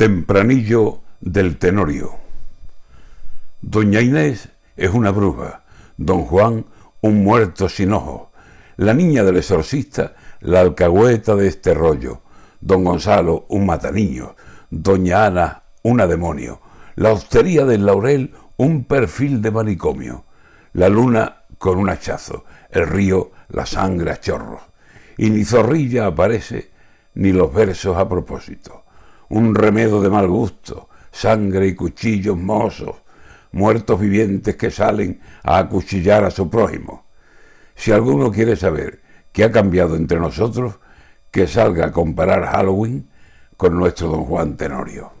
Tempranillo del Tenorio. Doña Inés es una bruja, don Juan un muerto sin ojos, la niña del exorcista la alcahueta de este rollo, don Gonzalo un mataniño, doña Ana una demonio, la hostería del laurel un perfil de manicomio, la luna con un hachazo, el río la sangre a chorros, y ni zorrilla aparece ni los versos a propósito un remedo de mal gusto, sangre y cuchillos mozos, muertos vivientes que salen a acuchillar a su prójimo. Si alguno quiere saber qué ha cambiado entre nosotros, que salga a comparar Halloween con nuestro don Juan Tenorio.